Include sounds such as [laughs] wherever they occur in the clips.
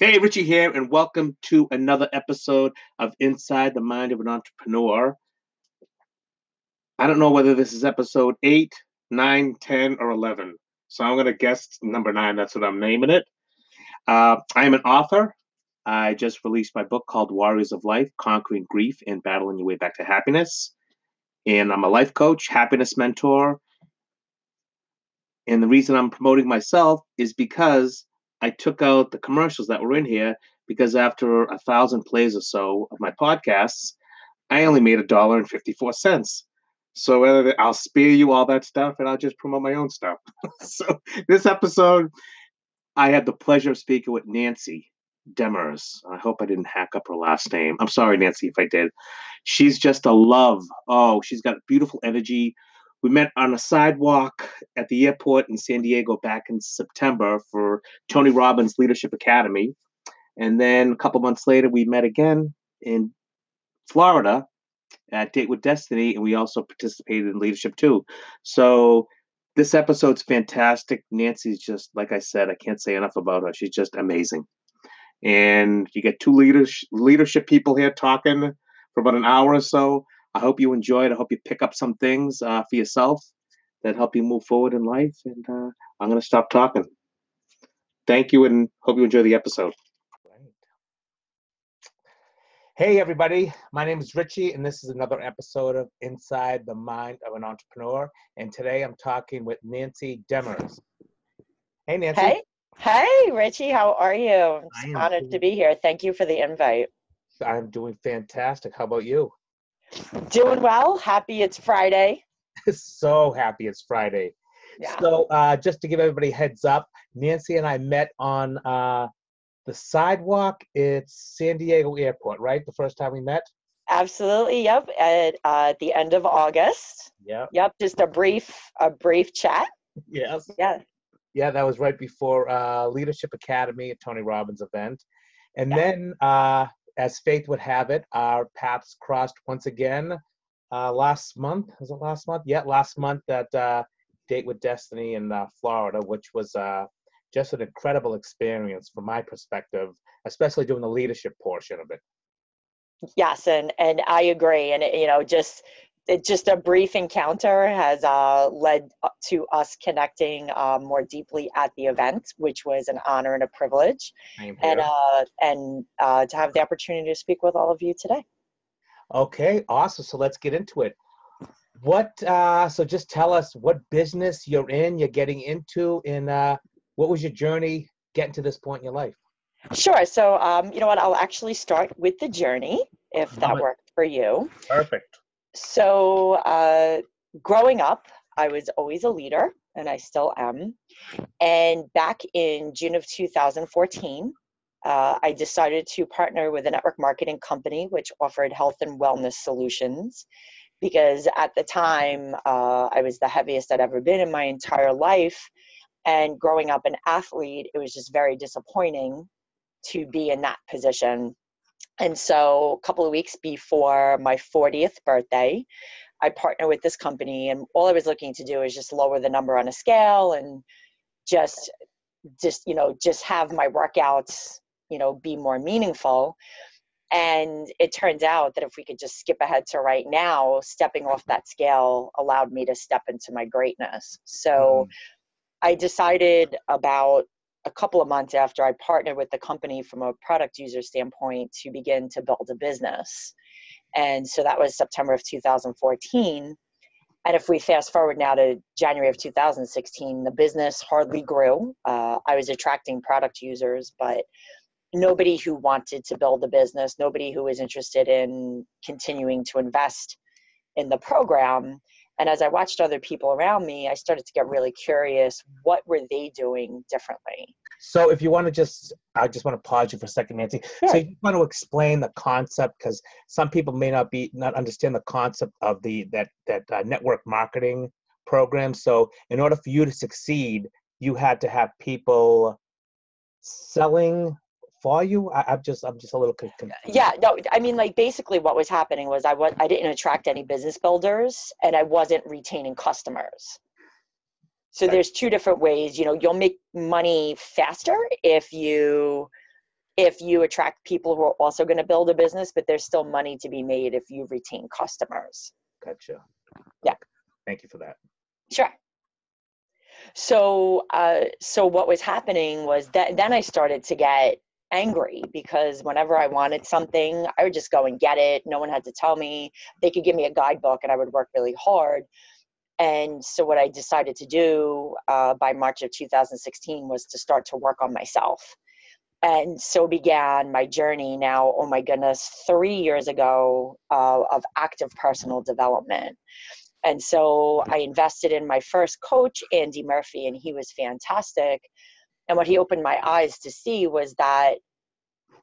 Hey, Richie here, and welcome to another episode of Inside the Mind of an Entrepreneur. I don't know whether this is episode 8, 9, 10, or 11. So I'm going to guess number 9. That's what I'm naming it. Uh, I am an author. I just released my book called Warriors of Life Conquering Grief and Battling Your Way Back to Happiness. And I'm a life coach, happiness mentor. And the reason I'm promoting myself is because I took out the commercials that were in here because after a thousand plays or so of my podcasts, I only made a dollar and 54 cents. So I'll spare you all that stuff and I'll just promote my own stuff. [laughs] so this episode, I had the pleasure of speaking with Nancy Demers. I hope I didn't hack up her last name. I'm sorry, Nancy, if I did. She's just a love. Oh, she's got beautiful energy. We met on a sidewalk at the airport in San Diego back in September for Tony Robbins Leadership Academy. And then a couple months later, we met again in Florida at Date with Destiny, and we also participated in Leadership too. So this episode's fantastic. Nancy's just, like I said, I can't say enough about her. She's just amazing. And you get two leaders, leadership people here talking for about an hour or so. I hope you enjoy it. I hope you pick up some things uh, for yourself that help you move forward in life. And uh, I'm going to stop talking. Thank you and hope you enjoy the episode. Hey, everybody. My name is Richie, and this is another episode of Inside the Mind of an Entrepreneur. And today I'm talking with Nancy Demers. Hey, Nancy. Hey. Hey, Richie. How are you? I'm honored doing... to be here. Thank you for the invite. I'm doing fantastic. How about you? Doing well. Happy it's Friday. [laughs] so happy it's Friday. Yeah. So, uh, just to give everybody heads up, Nancy and I met on uh, the sidewalk at San Diego Airport, right? The first time we met. Absolutely. Yep. At uh, the end of August. Yep. Yep. Just a brief, a brief chat. Yes. Yeah. Yeah, that was right before uh, Leadership Academy, a Tony Robbins event, and yeah. then uh, as fate would have it, our paths crossed once again uh, last month. Was it last month? Yeah, last month at uh, Date with Destiny in uh, Florida, which was uh, just an incredible experience from my perspective, especially doing the leadership portion of it. Yes, and and I agree, and you know, just it, just a brief encounter has uh, led to us connecting uh, more deeply at the event, which was an honor and a privilege, and uh, and uh, to have the opportunity to speak with all of you today. Okay, awesome. So let's get into it. What? Uh, so just tell us what business you're in, you're getting into, and uh, what was your journey getting to this point in your life? Sure. So um, you know what? I'll actually start with the journey, if that works for you. Perfect so uh, growing up, I was always a leader, and I still am. And back in June of 2014, uh, I decided to partner with a network marketing company which offered health and wellness solutions. Because at the time, uh, I was the heaviest I'd ever been in my entire life. And growing up an athlete, it was just very disappointing to be in that position and so, a couple of weeks before my 40th birthday, I partnered with this company, and all I was looking to do is just lower the number on a scale and just, just you know, just have my workouts, you know, be more meaningful. And it turns out that if we could just skip ahead to right now, stepping off that scale allowed me to step into my greatness. So mm. I decided about a couple of months after I partnered with the company from a product user standpoint to begin to build a business. And so that was September of 2014. And if we fast forward now to January of 2016, the business hardly grew. Uh, I was attracting product users, but nobody who wanted to build a business, nobody who was interested in continuing to invest in the program. And as I watched other people around me, I started to get really curious what were they doing differently? So if you want to just, I just want to pause you for a second, Nancy. Sure. So you want to explain the concept because some people may not be not understand the concept of the that that uh, network marketing program. So in order for you to succeed, you had to have people selling for you I, am just i'm just a little confused yeah no i mean like basically what was happening was i was i didn't attract any business builders and i wasn't retaining customers so there's two different ways you know you'll make money faster if you if you attract people who are also going to build a business, but there's still money to be made if you retain customers. Gotcha. Yeah. Thank you for that. Sure. So, uh, so what was happening was that then I started to get angry because whenever I wanted something, I would just go and get it. No one had to tell me. They could give me a guidebook, and I would work really hard. And so, what I decided to do uh, by March of 2016 was to start to work on myself. And so began my journey now, oh my goodness, three years ago uh, of active personal development. And so I invested in my first coach, Andy Murphy, and he was fantastic. And what he opened my eyes to see was that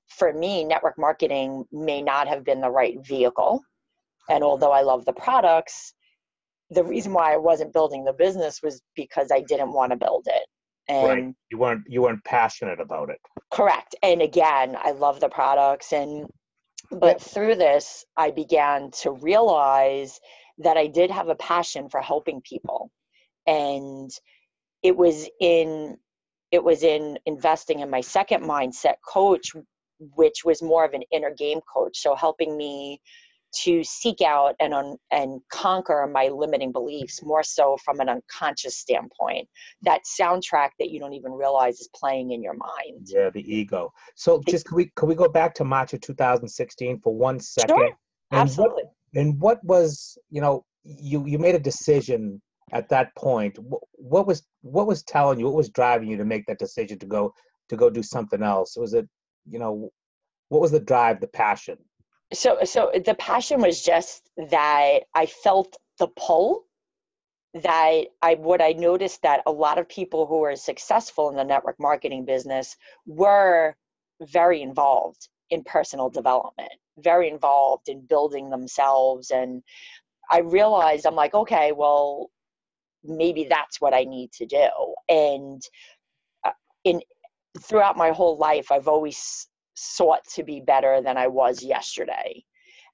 for me, network marketing may not have been the right vehicle. And although I love the products, the reason why I wasn't building the business was because I didn't want to build it. And right. You weren't you weren't passionate about it. Correct. And again, I love the products and but through this I began to realize that I did have a passion for helping people. And it was in it was in investing in my second mindset coach which was more of an inner game coach so helping me to seek out and un, and conquer my limiting beliefs more so from an unconscious standpoint. That soundtrack that you don't even realize is playing in your mind. Yeah the ego. So just could we can we go back to march of 2016 for one second? Sure. and absolutely. what, and what was you know you you made a decision at that point. What was what was telling you what was driving you to make that decision to go to go do something else? Was it you know what was the drive the passion so so the passion was just that i felt the pull that i what i noticed that a lot of people who were successful in the network marketing business were very involved in personal development very involved in building themselves. And i realized i'm like okay well maybe that's what i need to do. And uh, in throughout my whole life i've always sought to be better than I was yesterday.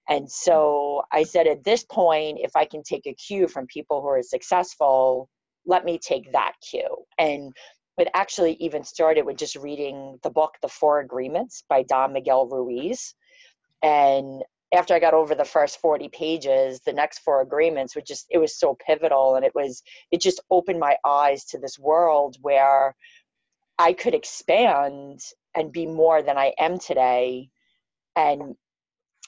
And so I said, at this point, if I can take a cue from people who are successful, let me take that cue. And it actually even started with just reading the book, The Four Agreements by Don Miguel Ruiz. And after I got over the first 40 pages, the next four agreements were just, it was so pivotal. And it was, it just opened my eyes to this world where I could expand and be more than I am today and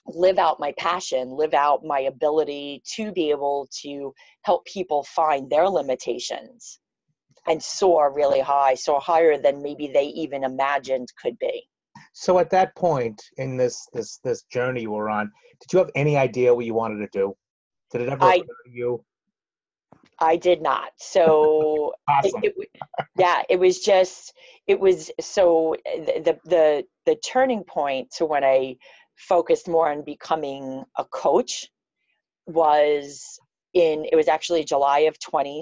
live out my passion, live out my ability to be able to help people find their limitations and soar really high, soar higher than maybe they even imagined could be. So at that point in this this this journey you were on, did you have any idea what you wanted to do? Did it ever I, occur to you? I did not. So [laughs] awesome. it, it, yeah, it was just it was so the the the turning point to when I focused more on becoming a coach was in it was actually July of 20,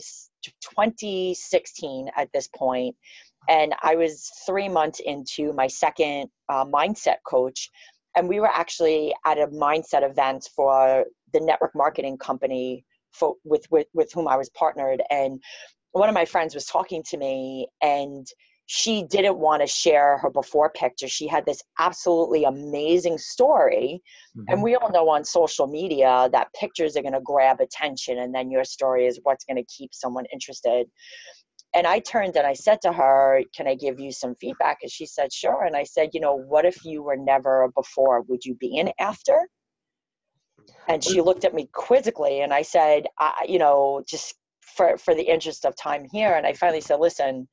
2016 at this point and I was 3 months into my second uh, mindset coach and we were actually at a mindset event for the network marketing company for, with, with with whom I was partnered and one of my friends was talking to me and she didn't want to share her before picture. She had this absolutely amazing story. Mm-hmm. And we all know on social media that pictures are going to grab attention, and then your story is what's going to keep someone interested. And I turned and I said to her, Can I give you some feedback? And she said, Sure. And I said, You know, what if you were never before? Would you be an after? And she looked at me quizzically, and I said, I, You know, just for, for the interest of time here. And I finally said, Listen,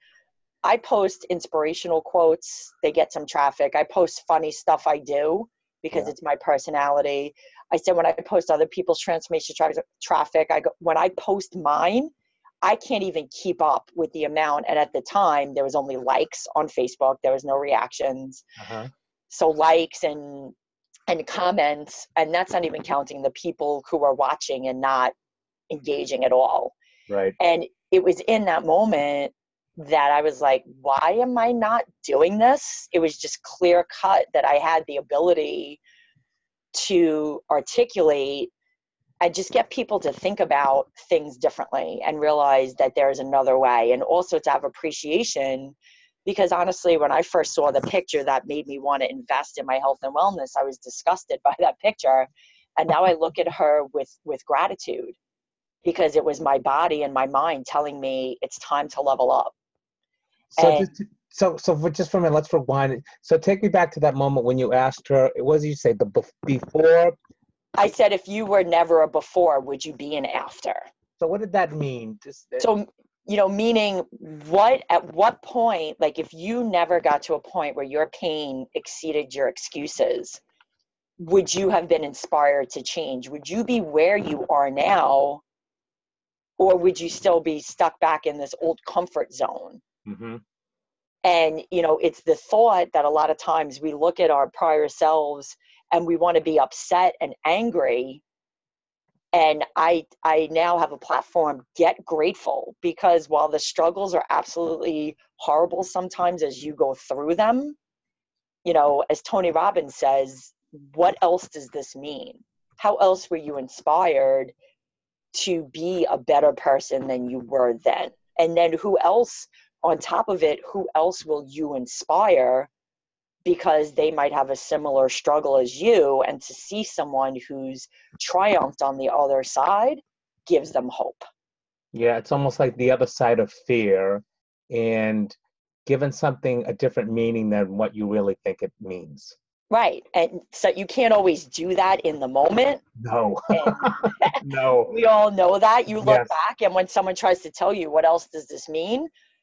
I post inspirational quotes, they get some traffic. I post funny stuff I do because yeah. it's my personality. I said when I post other people's transformation tra- traffic, I go when I post mine, I can't even keep up with the amount. And at the time, there was only likes on Facebook. There was no reactions. Uh-huh. So likes and and comments, and that's not even counting the people who are watching and not engaging at all. Right. And it was in that moment that I was like, why am I not doing this? It was just clear cut that I had the ability to articulate and just get people to think about things differently and realize that there's another way and also to have appreciation because honestly when i first saw the picture that made me want to invest in my health and wellness i was disgusted [laughs] by that picture and now i look at her with with gratitude because it was my body and my mind telling me it's time to level up So, And- just, so, so for just for a minute, let's rewind. it. So, take me back to that moment when you asked her. What did you say? The before. i said if you were never a before would you be an after So, what did that mean? Just uh, so you know meaning what at what point like if you never got to a point where your pain exceeded your excuses would you have been inspired to change would you be where you are now or would you still be stuck back in this old comfort zone mhm. and you know it's the thought that a lot of times we look at our prior selves and we want to be upset and angry and i i now have a platform get grateful because while the struggles are absolutely horrible sometimes as you go through them you know as tony robbins says what else does this mean? How else were you inspired to be a better person than you were then? And then who else on top of it who else will you inspire because they might have a similar struggle as you and to see someone who's triumphed on the other side gives them hope Yeah, it's almost like the other side of fear, and giving something a different meaning than what you really think it means. right and so you can't always do that in the moment No, [laughs] [laughs] no. we all know that you look Yes. back and when someone tries to tell you what else does this mean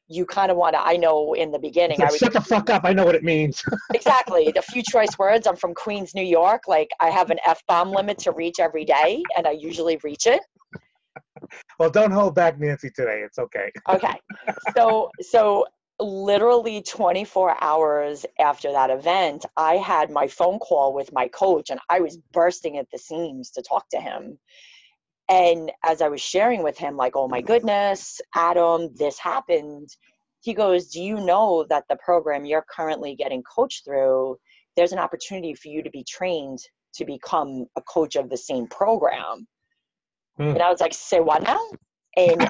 you kind of want to i know in the beginning like, i was Shut the fuck up! I know what it means. [laughs] exactly the few choice words i'm from queens new york like i have an f-bomb limit to reach every day and i usually reach it well, don't hold back, Nancy. Today, it's okay. [laughs] okay so so literally 24 hours after that event i had my phone call with my coach and i was bursting at the seams to talk to him and as i was sharing with him like oh my goodness adam this happened he goes do you know that the program you're currently getting coached through there's an opportunity for you to be trained to become a coach of the same program? Hmm. and i was like say what now? And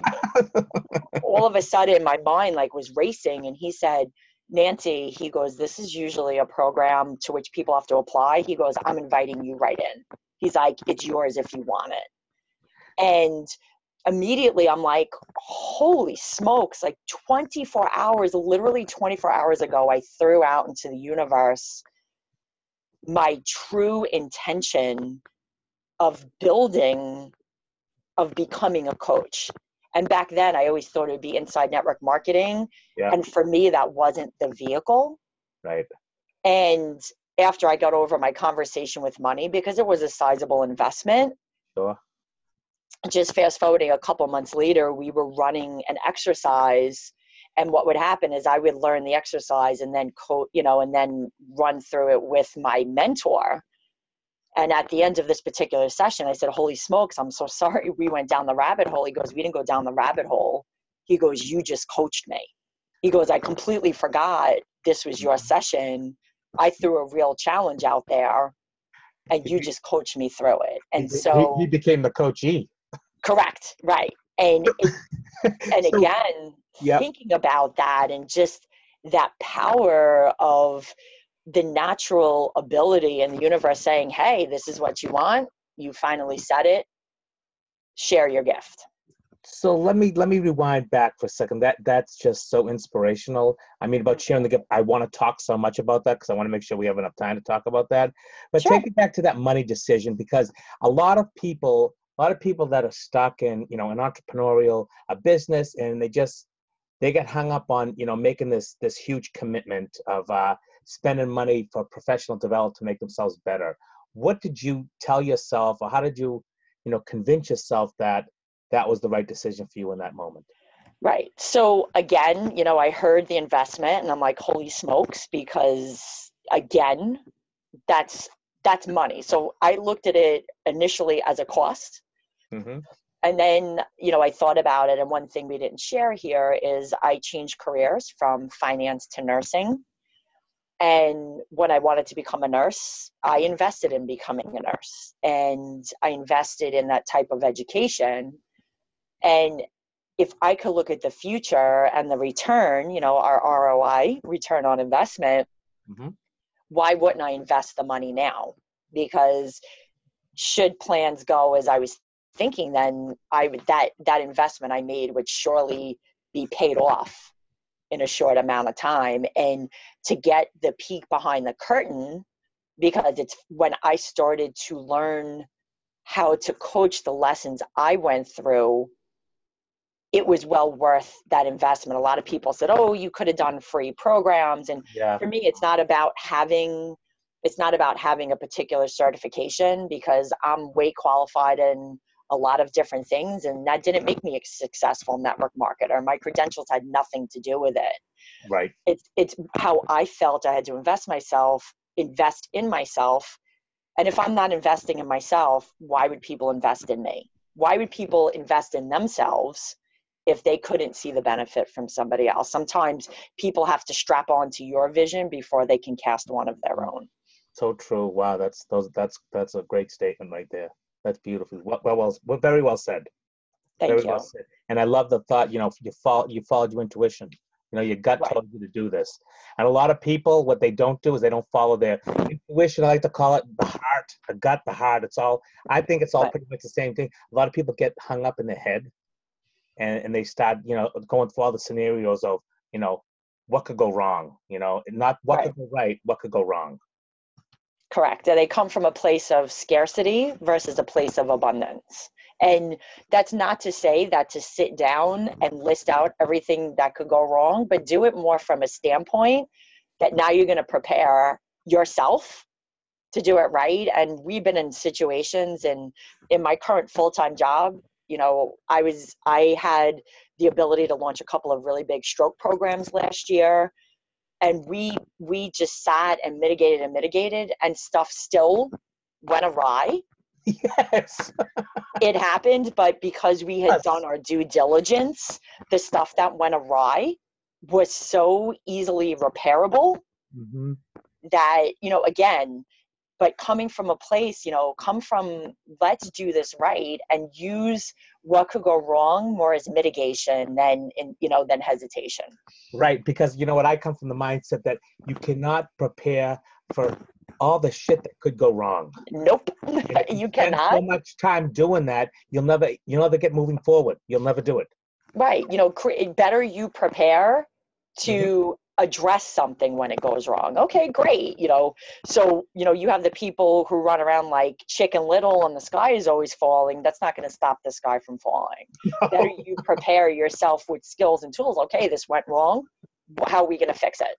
all of a sudden my mind like was racing and he said nancy he goes this is usually a program to which people have to apply. He goes i'm inviting you right in. He's like it's yours if you want it and immediately i'm like holy smokes like 24 hours literally 24 hours ago i threw out into the universe my true intention of building of becoming a coach and back then i always thought it would be inside network marketing Yeah. and for me that wasn't the vehicle Right. and after i got over my conversation with money because it was a sizable investment Sure. Just fast forwarding a couple months later we were running an exercise and what would happen is i would learn the exercise and then co- you know and then run through it with my mentor. And at the end of this particular session i said holy smokes i'm so [laughs] sorry we went down the rabbit hole. He goes we didn't go down the rabbit hole. He goes you just coached me. He goes i completely forgot this was your mm-hmm. session. I threw a real challenge out there and you just coached me through it. And He- he- so he, became the coachee. Correct, right. And it, [laughs] and So- again, Yep. thinking about that and just that power of the natural ability in the universe saying, "Hey, this is what you want. You finally said it. Share your gift." So let me let me rewind back for a second. That that's just so inspirational. I mean, about sharing the gift. I want to talk so much about that because I want to make sure we have enough time to talk about that. But Sure. take me back to that money decision because a lot of people, a lot of people that are stuck in you know an entrepreneurial a business and they just they get hung up on you know making this this huge commitment of uh, spending money for professional development to make themselves better. What did you tell yourself, or how did you you know convince yourself that that was the right decision for you in that moment. Right. So again, you know, I heard the investment and I'm like, "Holy smokes," because again, that's that's money. So I looked at it initially as a cost. Hmm and then you know i thought about it and one thing we didn't share here is i changed careers from finance to nursing and when i wanted to become a nurse i invested in becoming a nurse and i invested in that type of education and if I could look at the future and the return, you know, our ROI, return on investment, Mhm. why wouldn't I invest the money now? Because should plans go as I was thinking, then I would that that investment I made would surely be paid off in a short amount of time. And to get the peek behind the curtain, because it's when I started to learn how to coach the lessons I went through, it was well worth that investment. A lot of people said, "Oh, you could have done free programs," and Yeah. for me, it's not about having it's not about having a particular certification because I'm way qualified in a lot of different things, and that didn't make me a successful network marketer. My credentials had nothing to do with it Right. it's it's how I felt I had to invest myself, invest in myself. And if I'm not investing in myself, why would people invest in me? Why would people invest in themselves if they couldn't see the benefit from somebody else? Sometimes people have to strap on to your vision before they can cast one of their own. So true. Wow, that's those that's that's a great statement right there. That's beautiful. Well, well, well, very well said. Thank very you. well said. And I love the thought. You know, you follow you followed your intuition. You know, your gut Right. told you to do this. And a lot of people, what they don't do is they don't follow their intuition. I like to call it the heart, the gut, the heart. It's all. I think it's all Right. pretty much the same thing. A lot of people get hung up in their head, and and they start, you know, going through all the scenarios of, you know, what could go wrong. You know, not what Right. could go right, what could go wrong. Correct. They come from a place of scarcity versus a place of abundance. And that's not to say that to sit down and list out everything that could go wrong, but do it more from a standpoint that now you're going to prepare yourself to do it right. And we've been in situations and in my current full-time job, you know, I was I had the ability to launch a couple of really big stroke programs last year and we we just sat and mitigated and mitigated and stuff still went awry Yes. it happened but because we had Yes. done our due diligence the stuff that went awry was so easily repairable hmm that you know again but coming from a place you know come from let's do this right and use what could go wrong more as mitigation than in you know than hesitation Right, because you know what, I come from the mindset that you cannot prepare for all the shit that could go wrong. nope [laughs] you, you spend cannot So much time doing that, you'll never, you'll never get moving forward. You'll never do it. Right. You know, cre- better you prepare to Mm-hmm. Address something when it goes wrong. Okay, great. You know, so, you know, you have the people who run around like chicken little and the sky is always falling. That's not going to stop the sky from falling. Better you prepare yourself with skills and tools. Okay, this went wrong. How are we going to fix it?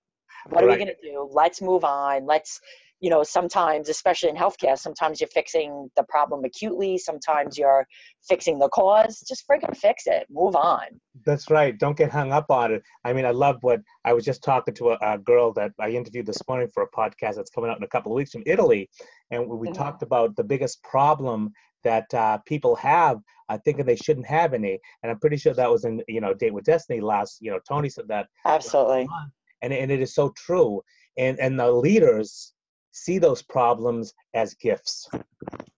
What are we going to do? Let's move on. Let's, you know, sometimes, especially in healthcare, sometimes you're fixing the problem acutely. Sometimes you're fixing the cause. Just freaking fix it. Move on. That's right. Don't get hung up on it. I mean, I love what I was just talking to a, a girl that I interviewed this morning for a podcast that's coming out in a couple of weeks from Italy, and we Mhm. talked about the biggest problem that uh, people have, uh, thinking they shouldn't have any. And I'm pretty sure that was in you know Date with Destiny last. You know, Tony said that Absolutely. and and it is so true. And and the leaders see those problems as gifts.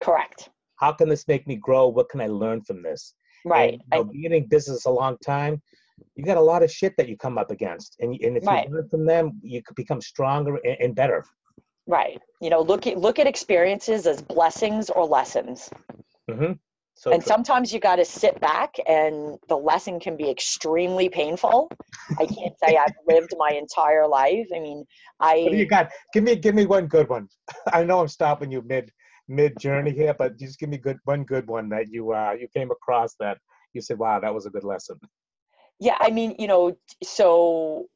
Correct. How can this make me grow? What can I learn from this? Right. And, you know, being in business a long time, you got a lot of shit that you come up against, and and if Right. you learn from them, you could become stronger and, and better. right. You know, look at look at experiences as blessings or lessons. Mm hmm So and true. sometimes you got to sit back and the lesson can be extremely painful. I can't say I've [laughs] lived my entire life. I mean, what do you I got? Give me give me one good one. [laughs] I know I'm stopping you mid mid journey here, but just give me good one good one that you uh you came across that you said, wow, that was a good lesson. yeah, I mean, you know, so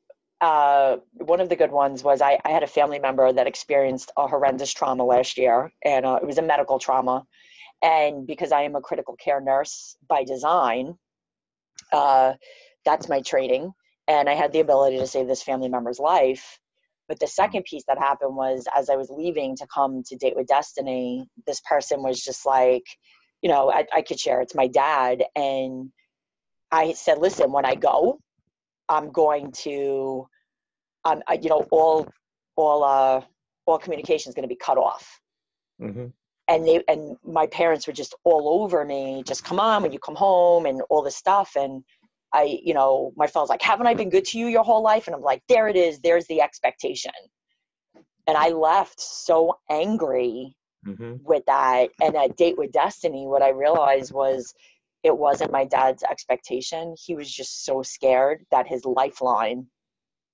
uh, one of the good ones was I, I had a family member that experienced a horrendous trauma last year, and uh, it was a medical trauma. And because I am a critical care nurse by design, uh, that's my training, and I had the ability to save this family member's life. But the second piece that happened was as I was leaving to come to Date with Destiny, this person was just like, you know, I, I could share it's my dad. And I said, listen, when I go, I'm going to, um, I, you know, all, all, uh, all communication is going to be cut off. hmm And they, and my parents were just all over me, just come on when you come home and all this stuff. And I, you know, my phone's like, haven't I been good to you your whole life? And I'm like, there it is. There's the expectation. And I left so angry hmm with that. And that date with destiny, what I realized was it wasn't my dad's expectation. He was just so scared that his lifeline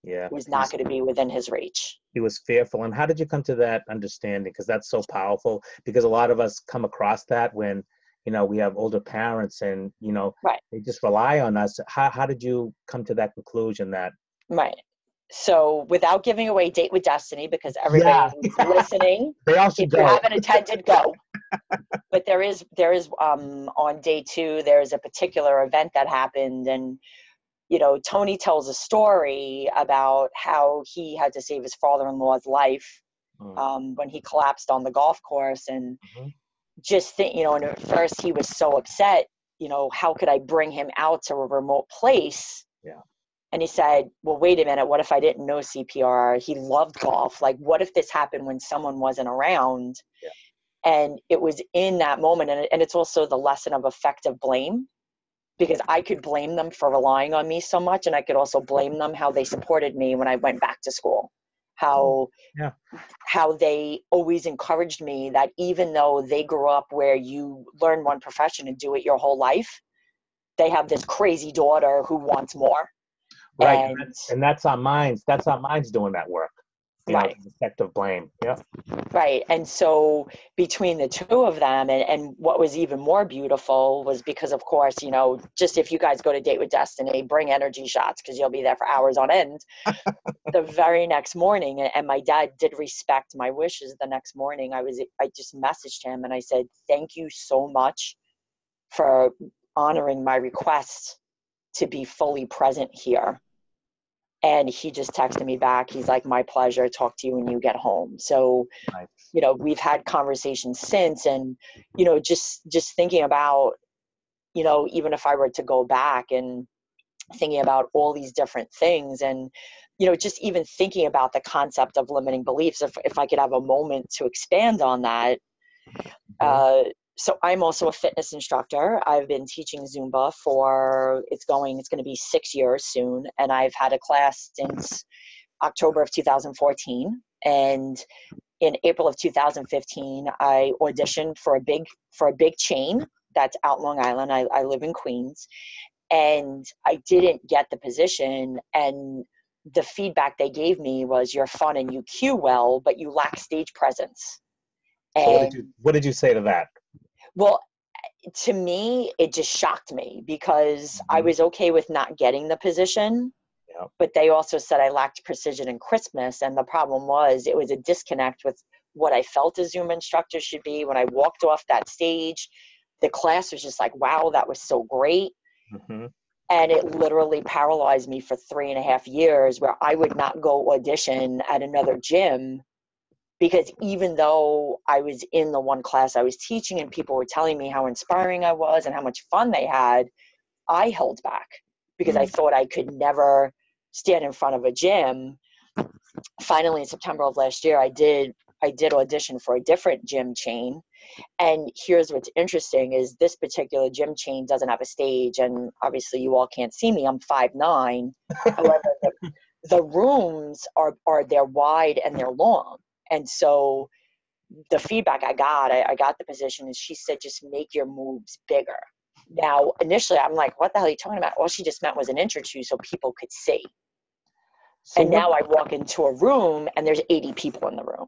Yeah. was not going to be within his reach. he was fearful and how did you come to that understanding because that's so powerful because a lot of us come across that when you know we have older parents and you know Right. they just rely on us how, how did you come to that conclusion that Right. So, without giving away Date with Destiny, because everybody who's listening, [laughs] they all should if you haven't attended, go. [laughs] but there is there is um on day two there is a particular event that happened, and you know Tony tells a story about how he had to save his father-in-law's life Mm. um, when he collapsed on the golf course, and Mhm. just think you know. And at first he was so upset. You know, how could I bring him out to a remote place? Yeah. And he said, Well, wait a minute, what if I didn't know CPR? He loved golf. Like, what if this happened when someone wasn't around? Yeah. And it was in that moment, and, and it's also the lesson of effective blame because I could blame them for relying on me so much, and I could also blame them how they supported me when I went back to school. How mm, Yeah. how they always encouraged me that even though they grew up where you learn one profession and do it your whole life, they have this crazy daughter who wants more. right and, and- that's, and that's our minds that's our minds doing that work Right. effective blame yeah Right. And so between the two of them, and, and what was even more beautiful was because, of course, you know, just if you guys go to Date with Destiny, bring energy shots because you'll be there for hours on end. [laughs] the very next morning, and- and my dad did respect my wishes the next morning. I was, I just messaged him and I said, Thank you so much for honoring my request to be fully present here. And he just texted me back. He's like, My pleasure. Talk to you when you get home. So, Nice. you know, we've had conversations since and, you know, just just thinking about, you know, even if I were to go back and thinking about all these different things and you know just even thinking about the concept of limiting beliefs if, if i could have a moment to expand on that uh, so i'm also a fitness instructor. I've been teaching zumba for it's going it's going to be six years soon and i've had a class since october of 2014 and in april of 2015 i auditioned for a big for a big chain that's out long island. I, I live in queens. And i didn't get the position and the feedback they gave me was you're fun and you cue well but you lack stage presence. So what and did you what did you say to that well, to me, it just shocked me because I Mhm. was okay with not getting the position. Yeah. But they also said I lacked precision and crispness. And the problem was it was a disconnect with what I felt a Zumba instructor should be. When I walked off that stage, the class was just like, wow, that was so great. hmm And it literally paralyzed me for three and a half years where I would not go audition at another gym because even though I was in the one class I was teaching and people were telling me how inspiring I was and how much fun they had, I held back because I mm. thought I could never stand in front of a gym. Finally, in September of last year, I did I did audition for a different gym chain. And here's what's interesting is this particular gym chain doesn't have a stage, and obviously you all can't see me. I'm five nine. [laughs] However, the, the rooms are are they're wide and they're long, and so the feedback I got, I, I got the position, and she said just make your moves bigger. Now, initially, I'm like, what the hell are you talking about? All she just meant was an inch or two so people could see. so and now I walk into a room and there's 80 people in the room.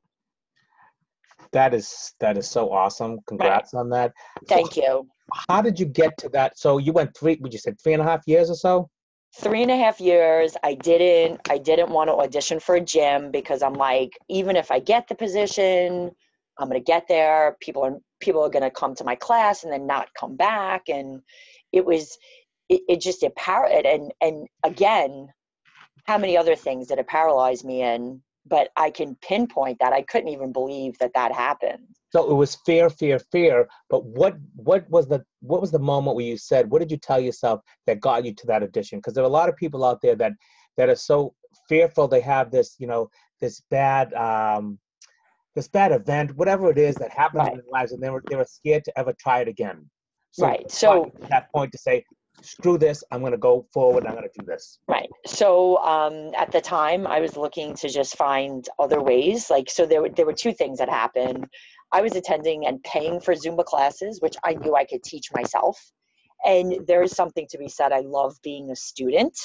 that is that is so awesome congrats on that So Thank you. how did you get to that so you went three would you say three and a half years or so Three and a half years. I didn't. I didn't want to audition for a gym because I'm like, even if I get the position, I'm gonna get there. People are people are gonna come to my class and then not come back, and it was, it, it just it par and and again, how many other things did it paralyze me in? But I can pinpoint that I couldn't even believe that that happened. So it was fear fear fear but what what was the what was the moment where you said what did you tell yourself that got you to that audition because there are a lot of people out there that that are so fearful they have this you know this bad um this bad event whatever it is that happens in their lives and they were they were scared to ever try it again Right, so- got you to that point to say screw this, I'm going to go forward, I'm going to do this. Right. So um, at the time, I was looking to just find other ways. Like, so there were, there were two things that happened. I was attending and paying for Zumba classes, which I knew I could teach myself. And there is something to be said. I love being a student.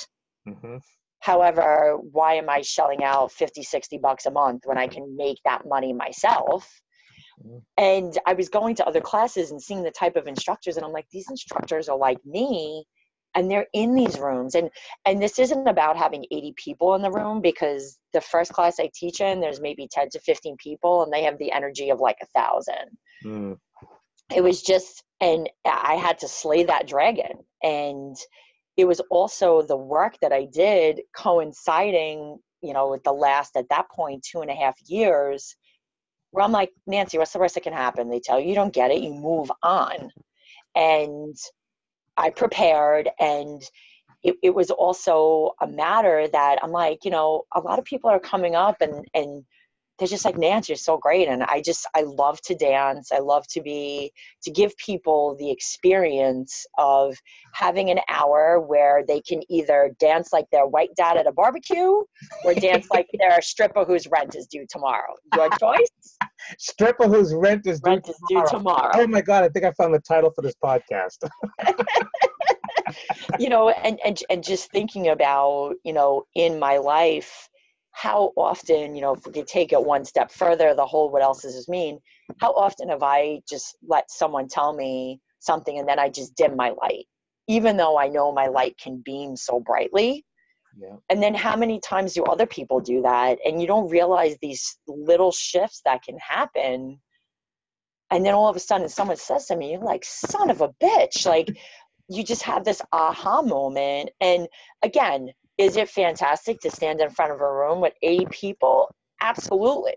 hmm However, why am I shelling out 50, 60 bucks a month when I can make that money myself? Mhm. And I was going to other classes and seeing the type of instructors, and I'm like, these instructors are like me, and they're in these rooms. And and this isn't about having 80 people in the room because the first class I teach in, there's maybe 10 to 15 people, and they have the energy of like a thousand Mm. it was just and i had to slay that dragon and it was also the work that i did coinciding you know with the last at that point two and a half years where i'm like nancy what's the worst that can happen they tell you you don't get it you move on and i prepared and it, it was also a matter that i'm like you know a lot of people are coming up and and they're just like Nancy, you're so great. And I just I love to dance. I love to be to give people the experience of having an hour where they can either dance like their white dad at a barbecue or dance like [laughs] they're a stripper whose rent is due tomorrow. Your choice. Stripper whose rent is due Rent is due tomorrow. tomorrow. Oh my God, I think I found the title for this podcast. [laughs] [laughs] you know, and, and and just thinking about, you know, in my life, how often, you know, if we could take it one step further, the whole what else does this mean? How often have I just let someone tell me something and then I just dim my light, even though I know my light can beam so brightly? yeah. And then how many times do other people do that? And you don't realize these little shifts that can happen. And then all of a sudden someone says to me, you're like, son of a bitch. Like you just have this aha moment. And again, is it fantastic to stand in front of a room with 80 people? Absolutely.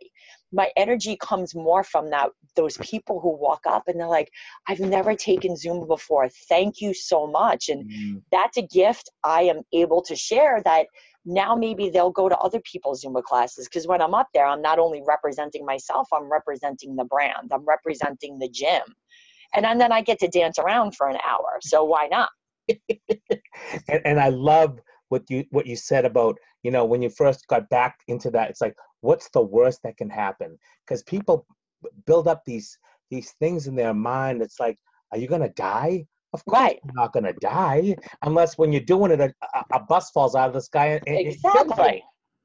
My energy comes more from that those people who walk up and they're like, I've never taken Zumba before. Thank you so much. And Mm. that's a gift I am able to share that now maybe they'll go to other people's Zumba classes because when I'm up there, I'm not only representing myself, I'm representing the brand, I'm representing the gym. And, and then I get to dance around for an hour. So why not? [laughs] and, and I love what you what you said about you know when you first got back into that. It's like, what's the worst that can happen? Because people build up these these things in their mind. It's like, are you gonna die? Of course, Right. you're not gonna die unless when you're doing it, a, a- bus falls out of the sky and. Exactly.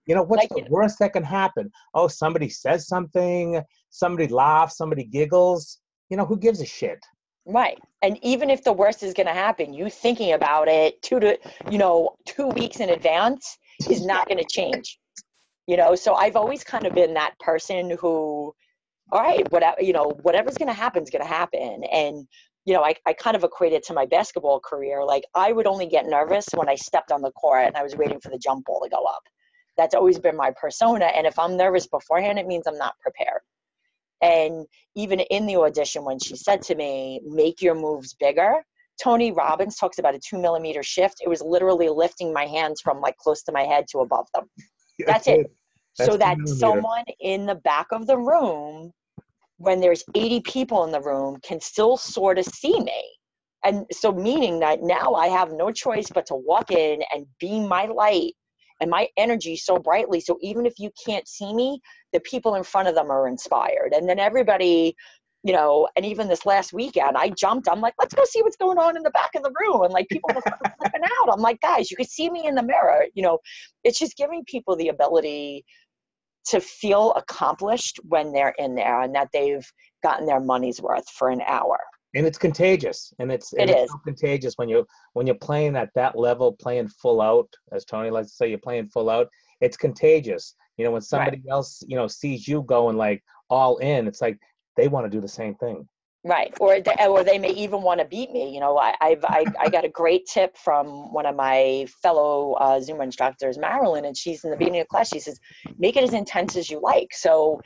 You know, what's Like, the you know- worst that can happen? Oh, somebody says something, somebody laughs, somebody giggles. You know, who gives a shit? Right. And even if the worst is going to happen, you thinking about it two to, you know, two weeks in advance is not going to change. You know, so I've always kind of been that person who, all right, whatever, you know, whatever's going to happen is going to happen. And, you know, I, I kind of equated to my basketball career. Like I would only get nervous when I stepped on the court and I was waiting for the jump ball to go up. That's always been my persona. And if I'm nervous beforehand, it means I'm not prepared. And even in the audition, when she said to me, make your moves bigger, Tony Robbins talks about a two millimeter shift. It was literally lifting my hands from like close to my head to above them. That's it. [laughs] That's so that millimeter. someone in the back of the room, when there's 80 people in the room, can still sort of see me. And so, meaning that now I have no choice but to walk in and beam my light and my energy so brightly. So, even if you can't see me, the people in front of them are inspired. And then everybody, you know, and even this last weekend, I jumped. I'm like, let's go see what's going on in the back of the room. And like people were [laughs] flipping out. I'm like, guys, you can see me in the mirror. You know, it's just giving people the ability to feel accomplished when they're in there and that they've gotten their money's worth for an hour. and it's contagious and it's and It it's is. so contagious when you when you're playing at that level playing full out as tony likes to say you're playing full out it's contagious you know when somebody else you know sees you going like all in it's like they want to do the same thing Right, or they, or they may even want to beat me. You know, I, I've I, [laughs] I got a great tip from one of my fellow uh, Zumba instructors, Marilyn, and she's in the beginning of class. She says, "Make it as intense as you like." So,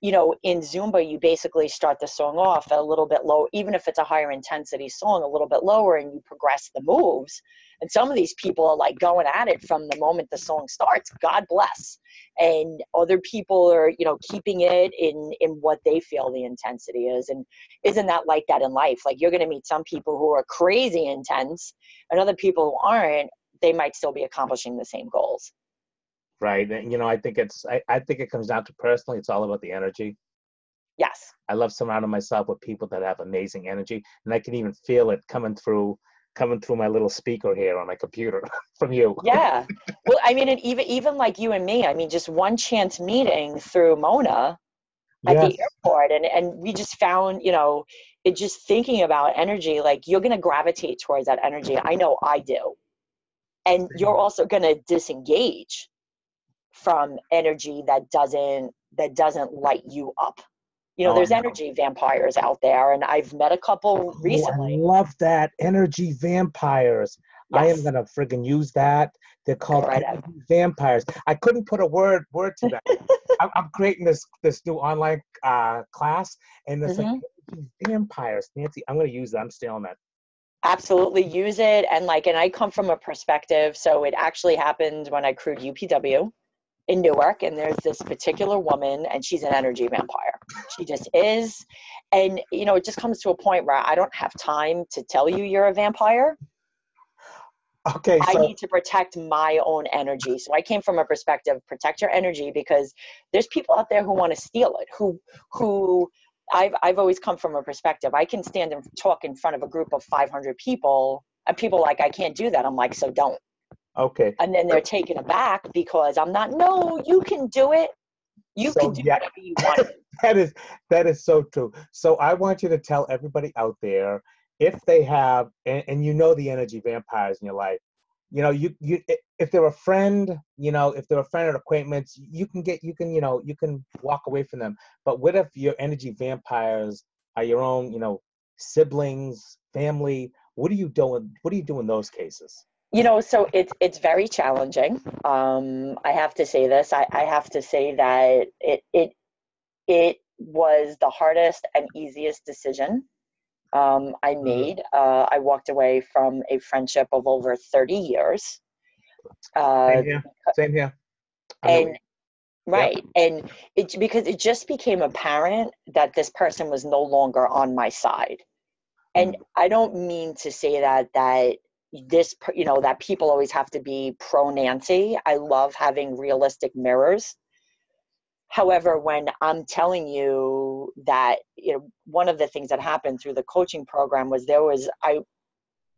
you know, in Zumba, you basically start the song off a little bit low, even if it's a higher intensity song, a little bit lower, and you progress the moves. And some of these people are like going at it from the moment the song starts. God bless. And other people are, you know, keeping it in in what they feel the intensity is. And isn't that like that in life? Like you're going to meet some people who are crazy intense, and other people who aren't. They might still be accomplishing the same goals right and you know i think it's I, I think it comes down to personally it's all about the energy yes i love surrounding myself with people that have amazing energy and i can even feel it coming through coming through my little speaker here on my computer [laughs] from you. Yeah. Well i mean and even even like you and me i mean just one chance meeting through mona at yes. the airport and and we just found you know it just thinking about energy like you're going to gravitate towards that energy. I know i do. And you're also going to disengage from energy that doesn't that doesn't light you up you know oh, there's energy vampires out there and i've met a couple recently oh, i love that energy vampires. Yes. i am gonna friggin use that. They're called right vampires. I couldn't put a word word to that [laughs] I'm, I'm, creating this this new online uh, class and it's mm-hmm. like vampires nancy. I'm gonna use that. I'm stealing that. Absolutely use it and like and i come from a perspective so it actually happened when i crewed upw in Newark, and there's this particular woman, and she's an energy vampire. She just is. And, you know, it just comes to a point where I don't have time to tell you you're a vampire. Okay. So- I need to protect my own energy. So I came from a perspective protect your energy because there's people out there who want to steal it, who, who, I've, I've always come from a perspective. I can stand and talk in front of a group of 500 people, and people like, I can't do that. I'm like, so don't. Okay. And then they're taken aback because I'm not, no, you can do it. You so, can do yeah, whatever you want. [laughs] that is that is so true. So I want you to tell everybody out there if they have and, and you know the energy vampires in your life, you know, you you if they're a friend, you know, if they're a friend or acquaintance, you can get you can, you know, you can walk away from them. But what if your energy vampires are your own, you know, siblings, family? What are you doing? What do you do in those cases? You know so it's it's very challenging um i have to say this i i have to say that it it it was the hardest and easiest decision um i mm-hmm. made uh i walked away from a friendship of over 30 years uh same here, same here. and right and it because it just became apparent that this person was no longer on my side and mm. i don't mean to say that that this you know that people always have to be pro nancy i love having realistic mirrors. However when i'm telling you that you know one of the things that happened through the coaching program was there was i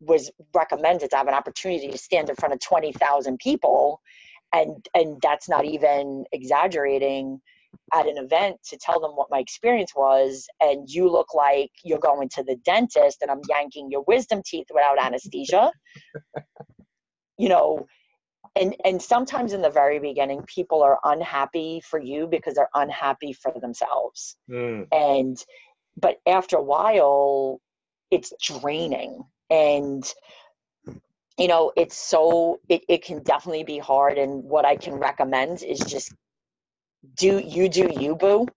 was recommended to have an opportunity to stand in front of 20,000 people and and that's not even exaggerating at an event to tell them what my experience was and you look like you're going to the dentist and I'm yanking your wisdom teeth without anesthesia. you know, and and sometimes in the very beginning people are unhappy for you because they're unhappy for themselves. Mm. And but after a while it's draining and you know it's so it, it can definitely be hard and what i can recommend is just do you do you boo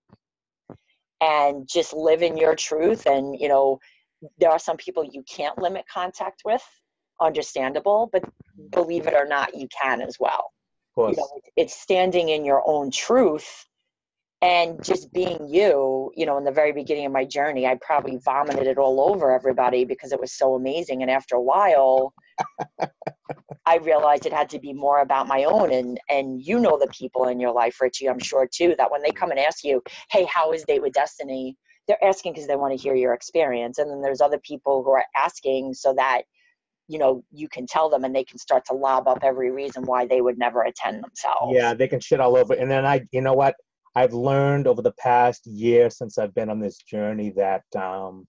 and just live in your truth and you know there are some people you can't limit contact with understandable but believe it or not you can as well. You know, it's standing in your own truth and just being you you know in the very beginning of my journey i probably vomited it all over everybody because it was so amazing and after a while [laughs] I realized it had to be more about my own. And and you know the people in your life, Richie, I'm sure too, that when they come and ask you, hey, how is Date with Destiny? They're asking because they want to hear your experience. And then there's other people who are asking so that you know you can tell them and they can start to lob up every reason why they would never attend themselves. Yeah, they can shit all over. And then I you know what? I've learned over the past year since I've been on this journey that um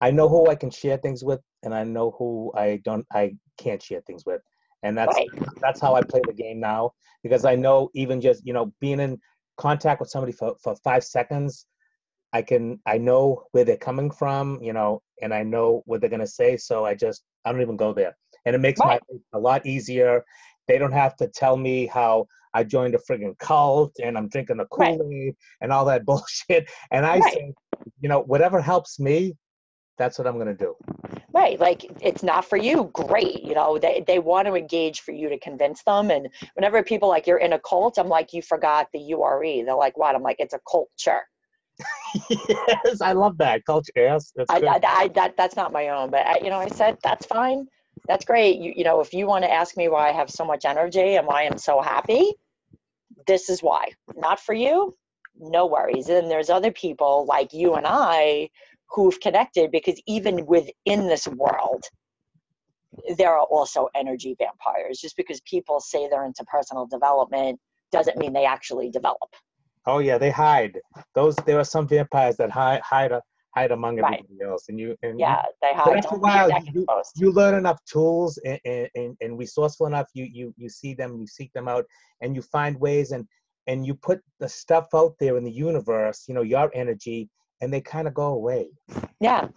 I know who I can share things with, and I know who I don't. I can't share things with, and that's right. that's how I play the game now. Because I know even just you know being in contact with somebody for for five seconds, I can I know where they're coming from, you know, and I know what they're gonna say. So I just I don't even go there, and it makes right. my a lot easier. They don't have to tell me how I joined a friggin' cult and I'm drinking the Kool-Aid and all that [laughs] bullshit. And I Right. say, you know, whatever helps me, that's what I'm gonna do. Right. Like it's not for you. Great. You know, they, they want to engage for you to convince them. And whenever people like you're in a cult, I'm like, you forgot the URE. They're like, what? I'm like, it's a culture. [laughs] yes, I love that culture. Yes, that's I, good. I, I, that, that's not my own, but I, you know, I said, that's fine. That's great. You, you know, if you want to ask me why I have so much energy and why I'm so happy, this is why. Not for you, no worries. And there's other people like you and I who've connected because even within this world, there are also energy vampires. Just because people say they're into personal development doesn't mean they actually develop. Oh yeah, they hide. Those there are some vampires that hide hide hide among Right. everybody else, and you and you- Yeah, they hide. after a Don't be your while, you- you learn enough tools and, and, and, and resourceful enough you, you you see them you seek them out and you find ways and and you put the stuff out there in the universe you know your energy and they kind of go away. Yeah.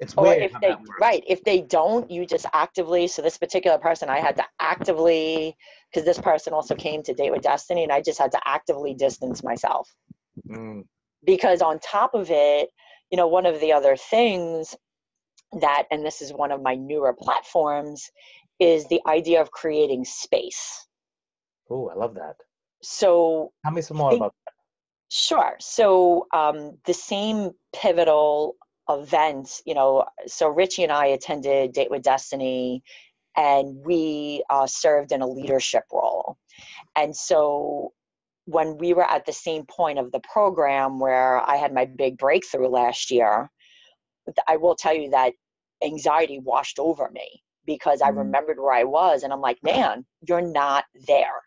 it's or weird if they that right if they don't you just actively so this particular person i had to actively because this person also came to date with destiny and i just had to actively distance myself. Mm, because on top of it you know one of the other things that and this is one of my newer platforms is the idea of creating space. Oh, i love that. So tell me some more Think- about Sure. So um, the same pivotal event, you know, so Richie and I attended Date with Destiny and we uh, served in a leadership role. And so when we were at the same point of the program where I had my big breakthrough last year, I will tell you that anxiety washed over me because I Mm. remembered where I was and I'm like, man, you're not there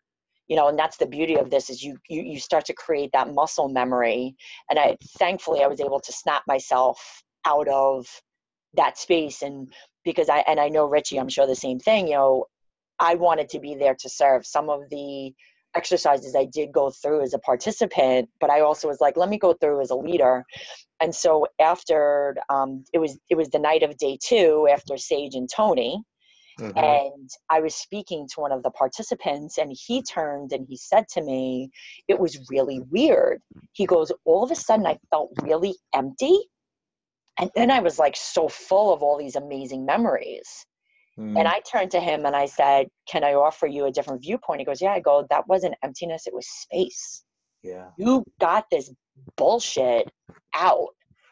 you know and that's the beauty of this is you, you you start to create that muscle memory. And i thankfully i was able to snap myself out of that space and because i and i know richie i'm sure the same thing you know i wanted to be there to serve. Some of the exercises i did go through as a participant but i also was like let me go through as a leader. And so after um, it was it was the night of day two after sage and tony Mhm. and I was speaking to one of the participants, and he turned and he said to me, It was really weird. He goes, All of a sudden, I felt really empty. And then I was like so full of all these amazing memories. Mm, And I turned to him and I said, Can I offer you a different viewpoint? He goes, Yeah. I go, That wasn't emptiness, it was space. yeah You got this bullshit out.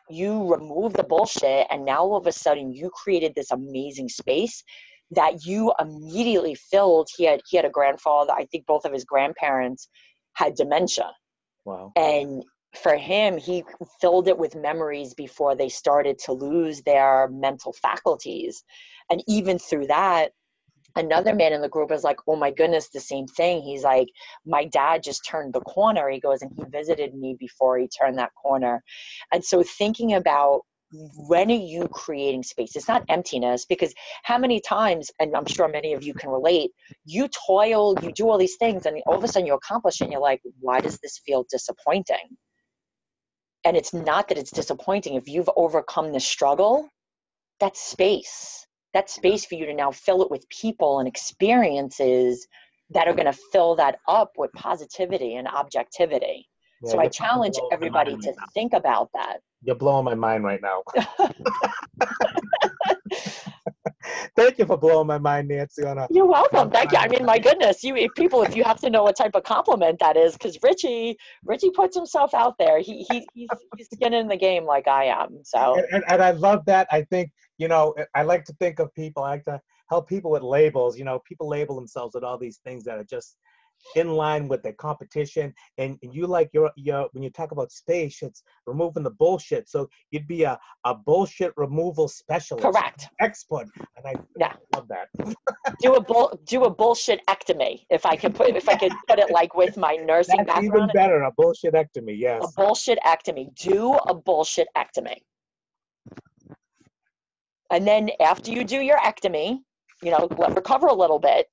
You removed the bullshit, and now all of a sudden, you created this amazing space that you immediately filled. He had he had a grandfather. I think both of his grandparents had dementia, wow and for him, he filled it with memories before they started to lose their mental faculties, and even through that. Another man in the group was like, Oh my goodness, the same thing. He's like, My dad just turned the corner. He goes, and he visited me before he turned that corner. And so, thinking about when are you creating space? It's not emptiness because how many times, and I'm sure many of you can relate, you toil, you do all these things, and all of a sudden you accomplish it, and you're like, why does this feel disappointing? And it's not that it's disappointing. If you've overcome the struggle, that's space. That's space for you to now fill it with people and experiences that are going to fill that up with positivity and objectivity. Yeah, so I challenge everybody to think about that. You're blowing my mind right now [laughs] [laughs] thank you for blowing my mind nancy on a You're welcome. Thank you. I mean, my goodness, you if people, if you have to know what type of compliment that is, because Richie, Richie puts himself out there. He, he he's he's skinning in the game like I am. So and, and, and I love that. I think, you know, I like to think of people, I like to help people with labels. You know, people label themselves with all these things that are just in line with the competition. And, and you like your, your, when you talk about space, it's removing the bullshit. So you'd be a, a bullshit removal specialist, correct. expert. And I Yeah. love that. [laughs] Do a bull do a bullshit ectomy if I can put if I could put it like with my nursing That's even better, a bullshit ectomy, yes. A bullshit ectomy. Do a bullshit ectomy. And then after you do your ectomy, you know, recover a little bit.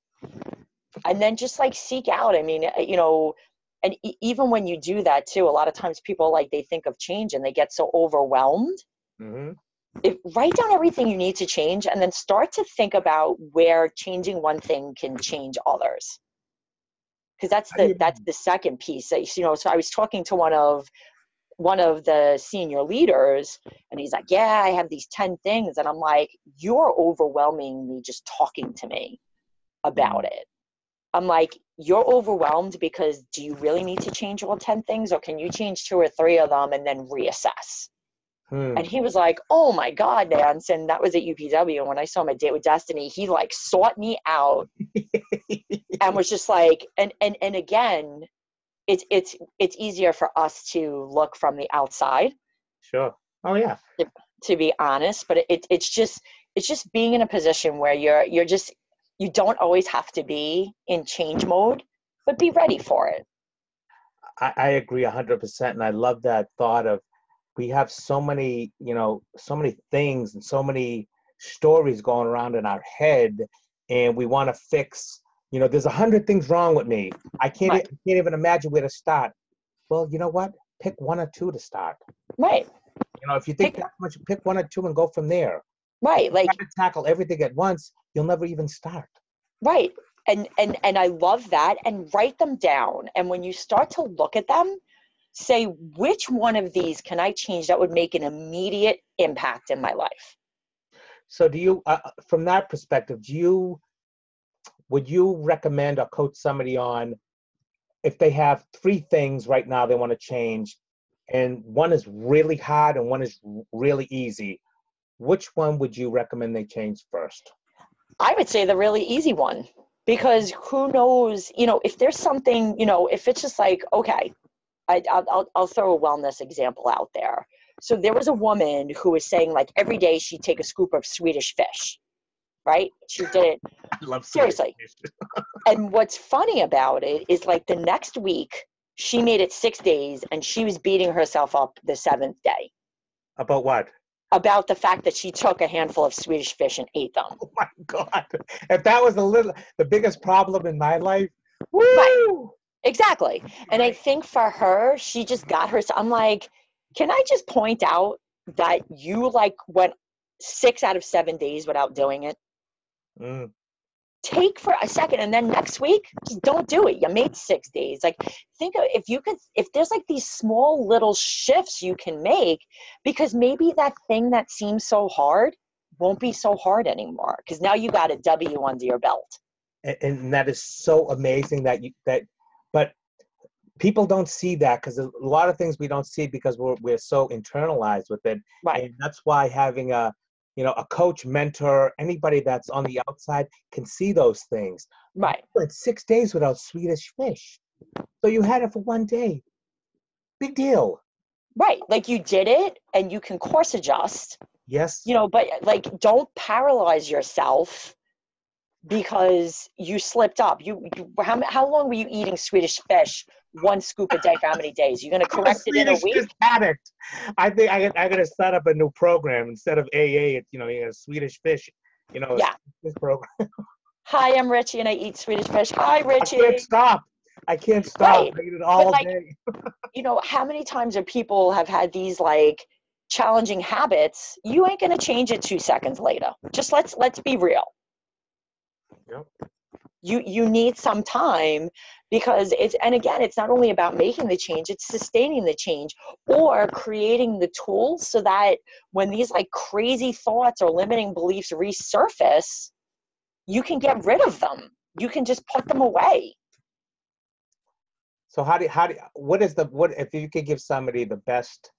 And then just like seek out. I mean, uh, you know, and e- even when you do that too, a lot of times people like they think of change and they get so overwhelmed. hmm If, write down everything you need to change and then start to think about where changing one thing can change others. because that's the that's the second piece that you know so i was talking to one of one of the senior leaders and he's like yeah i have these 10 things and i'm like you're overwhelming me just talking to me about Mm. it i'm like you're overwhelmed because do you really need to change all 10 things or can you change two or three of them and then reassess Hmm. and he was like, "Oh my God, Nance!" And that was at UPW. And when I saw my date with Destiny, he like sought me out [laughs] and was just like, and and and again, it's it's it's easier for us to look from the outside, sure. Oh yeah. to be honest. But it it's just it's just being in a position where you're you're just you don't always have to be in change mode, but be ready for it. I, I agree a hundred percent, and I love that thought of we have so many, you know, so many things and so many stories going around in our head, and we want to fix. You know, there's a hundred things wrong with me. I can't. Right. I can't even imagine where to start. Well, you know what? Pick one or two to start. Right, You know, if you think Pick- that much, pick one or two and go from there. right. Like to tackle everything at once, you'll never even start. right and and and i love that and write them down and when you start to look at them say which one of these can i change that would make an immediate impact in my life So, do you, uh, from that perspective, do you, would you recommend or coach somebody on if they have three things right now they want to change, and one is really hard and one is really easy? Which one would you recommend they change first? I would say the really easy one because who knows you know if there's something you know if it's just like okay I, I'll, I'll, I'll throw a wellness example out there. So there was a woman who was saying like every day she'd take a scoop of swedish fish right? She did it. [laughs] Love Seriously. [laughs] and what's funny about it is like the next week she made it six days and she was beating herself up the seventh day. About what? About the fact that she took a handful of swedish fish and ate them Oh my God! If that was a little, the biggest problem in my life, Right. woo! exactly and i think for her she just got her i'm like can i just point out that you like went six out of seven days without doing it Mm, take for a second and then next week just don't do it. You made six days. Like think of if you could if there's like these small little shifts you can make because maybe that thing that seems so hard won't be so hard anymore because now you got a w under your belt. And, and that is so amazing that you that but people don't see that because a lot of things we don't see because we're, we're so internalized with it. Right. And that's why having a you know a coach mentor anybody that's on the outside can see those things. Right. Went six days without swedish fish. So you had it for one day. Big deal. Right. Like you did it and you can course adjust. Yes. You know but like don't paralyze yourself because you slipped up you, you how, how long were you eating swedish fish one scoop a day for how many days you're going to I'm a correct it in a week addict. I think I, I got to set up a new program instead of AA. It's you know, you got Swedish fish. You know, Yeah. this program. [laughs] hi i'm richie and i eat swedish fish hi Richie. I can't stop. I can't stop. Right. I eat it all like, day. [laughs] you know how many times are people have had these like challenging habits you ain't going to change it two seconds later just let's let's be real Yep. you you need some time because it's and again it's not only about making the change it's sustaining the change or creating the tools so that when these like crazy thoughts or limiting beliefs resurface you can get rid of them you can just put them away So how do how do what is the what if you could give somebody the best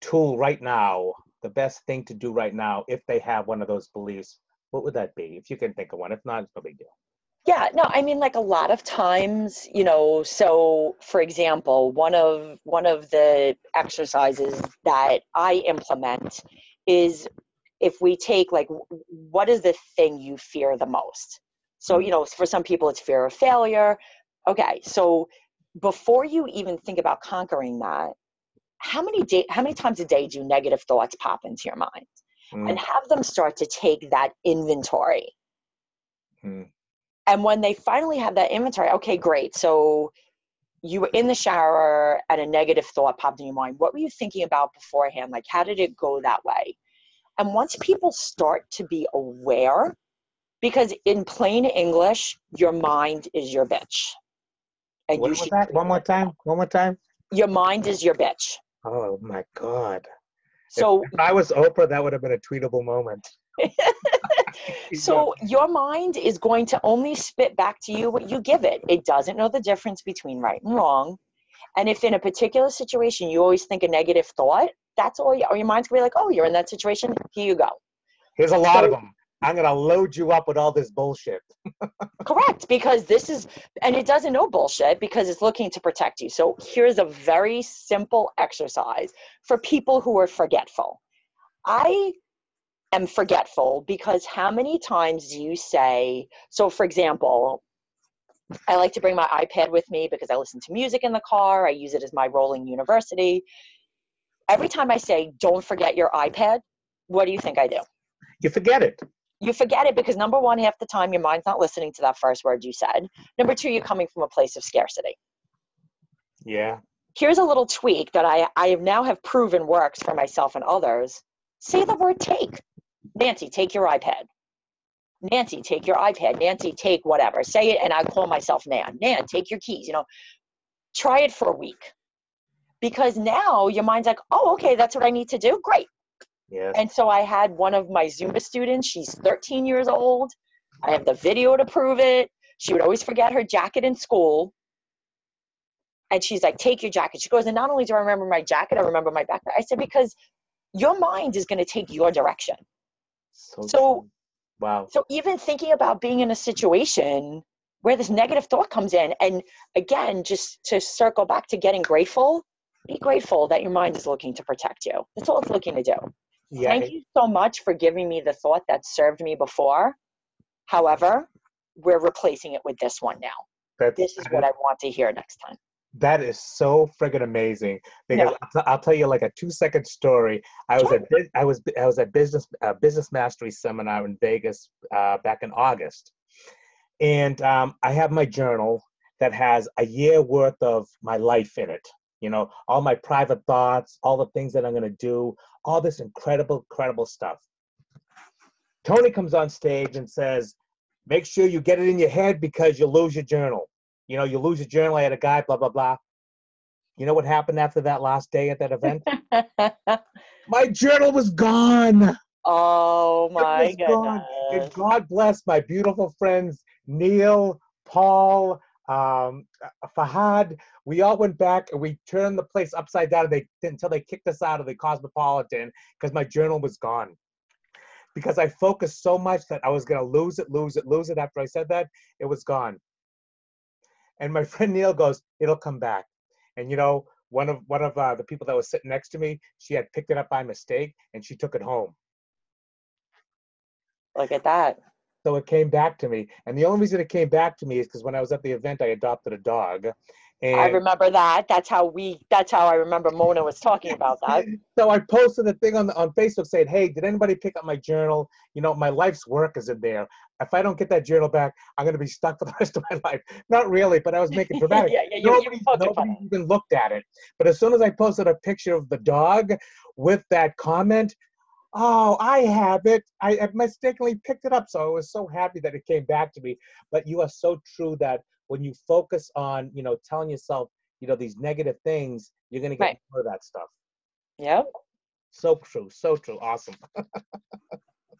tool right now, the best thing to do right now if they have one of those beliefs? What would that be? If you can think of one. If not, it's no big deal. Yeah, no, I mean like a lot of times, you know, so for example, one of one of the exercises that I implement is if we take like what is the thing you fear the most? So, you mm-hmm. know, for some people it's fear of failure. Okay, so before you even think about conquering that, how many day how many times a day do negative thoughts pop into your mind? Mm, And have them start to take that inventory mm, and when they finally have that inventory okay great so you were in the shower and a negative thought popped in your mind what were you thinking about beforehand like how did it go that way and once people start to be aware because in plain english your mind is your bitch And What you that? One more time. One more time. Your mind is your bitch. Oh my God. If- So if I was Oprah, that would have been a tweetable moment. [laughs] so your mind is going to only spit back to you what you give it. It doesn't know the difference between right and wrong. And if in a particular situation you always think a negative thought, that's all you, or your mind's gonna be like, oh, you're in that situation, here you go. Here's a lot of them. I'm gonna load you up with all this bullshit. [laughs] Correct, because this is, and it doesn't know bullshit because it's looking to protect you. So here's a very simple exercise for people who are forgetful. I am forgetful because how many times do you say, so for example, I like to bring my iPad with me because I listen to music in the car, I use it as my rolling university. Every time I say, don't forget your iPad, what do you think I do? You forget it. You forget it because number one, half the time your mind's not listening to that first word you said. Number two, you're coming from a place of scarcity. Yeah. Here's a little tweak that I, I now have proven works for myself and others. Say the word take. Nancy, take your iPad. Nancy, take your iPad. Nancy, take whatever. Say it, and I call myself Nan. Nan, take your keys. You know, try it for a week. Because now your mind's like, oh, okay, that's what I need to do. Great. And so I had one of my Zumba students, she's 13 years old. I have the video to prove it. She would always forget her jacket in school. And she's like, Take your jacket. She goes, And not only do I remember my jacket, I remember my backpack. I said, Because your mind is going to take your direction. so, so- wow. So even thinking about being in a situation where this negative thought comes in, and again, just to circle back to getting grateful, be grateful that your mind is looking to protect you. That's all it's looking to do. Yeah. Thank it- you so much for giving me the thought that served me before. However, we're replacing it with this one now. that's- This is what I want to hear next time. That is so friggin' amazing. Because Yeah. I'll, t- I'll tell you like a two second story. I was Sure. at I was I was at business uh, business mastery seminar in Vegas uh, back in August, and um, I have my journal that has a year worth of my life in it. You know, all my private thoughts, all the things that I'm gonna do, all this incredible, incredible stuff. Tony comes on stage and says, "Make sure you get it in your head because you'll lose your journal." you know, you lose your journal. I had a guy, blah, blah, blah. You know what happened after that last day at that event? [laughs] my journal was gone. oh my. And. God bless my beautiful friends, Neil, Paul, um, uh, Fahad. We all went back and we turned the place upside down they, until they kicked us out of the Cosmopolitan because my journal was gone. Because I focused so much that I was going to lose it, lose it, lose it. After I said that, it was gone. And my [laughs] friend Neil goes, "It'll come back." And you know, one of one of uh, the people that was sitting next to me, she had picked it up by mistake and she took it home. Look at that. So it came back to me. And the only reason it came back to me is because when I was at the event, I adopted a dog. And I remember that. That's how we. That's how I remember Mona was talking about that. [laughs] so I posted a thing on on Facebook saying, "Hey, did anybody pick up my journal? You know, my life's work is in there. If I don't get that journal back, I'm going to be stuck for the rest of my life." Not really, but I was making [laughs] dramatic. yeah, yeah, you're, you're nobody, poking nobody even looked at it. But as soon as I posted a picture of the dog with that comment, oh, I have it. I, I mistakenly picked it up. So I was so happy that it came back to me. But you are so true that when you focus on, you know, telling yourself, you know, these negative things, you're going to get Right. more of that stuff. Yep. So true. So true. Awesome. [laughs]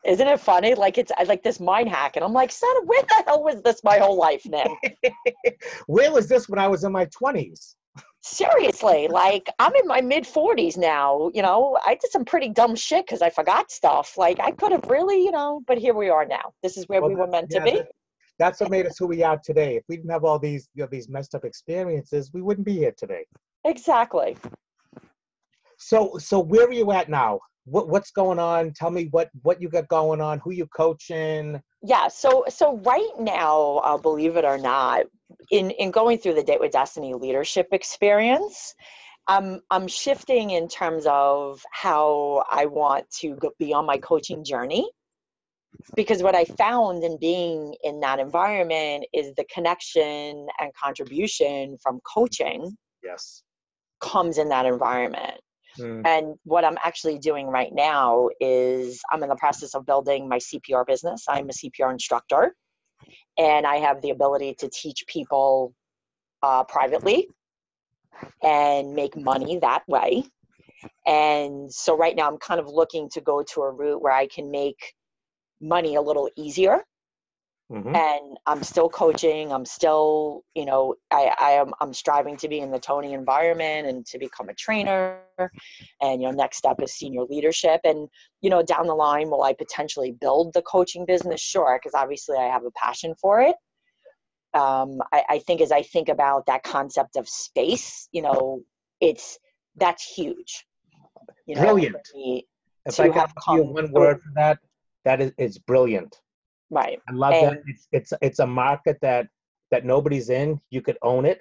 Isn't it funny? Like it's like this mind hack, and I'm like, son, where the hell was this my whole life, Nan? [laughs] Where was this when I was in my 20s? Seriously, like I'm in my mid 40s now. You know, I did some pretty dumb shit because I forgot stuff. Like I could have really, you know, but here we are now. This is where Well, we were meant to be. that- That's what made us who we are today. If we didn't have all these, you know, these messed up experiences, we wouldn't be here today. Exactly. So, so where are you at now? What, what's going on? Tell me what, what you got going on. Who you coaching? Yeah. So so right now, uh, believe it or not, in in going through the Date with Destiny leadership experience, I'm I'm shifting in terms of how I want to go, be on my coaching journey. Because what I found in being in that environment is the connection and contribution from coaching Yes. comes in that environment. Mm, And what I'm actually doing right now is I'm in the process of building my CPR business. I'm a CPR instructor, and I have the ability to teach people uh, privately and make money that way. And so right now I'm kind of looking to go to a route where I can make money a little easier. Mhm. And I'm still coaching. I'm still, you know, I, I am I'm striving to be in the Tony environment and to become a trainer. And you know, next step is senior leadership. And you know, down the line, will I potentially build the coaching business? Sure, because obviously I have a passion for it. Um, I, I think as I think about that concept of space, you know, it's that's huge. You know, Brilliant. If I have give you one word for that, that is it's brilliant. Right, I love that. It's it's it's a market that that nobody's in. You could own it.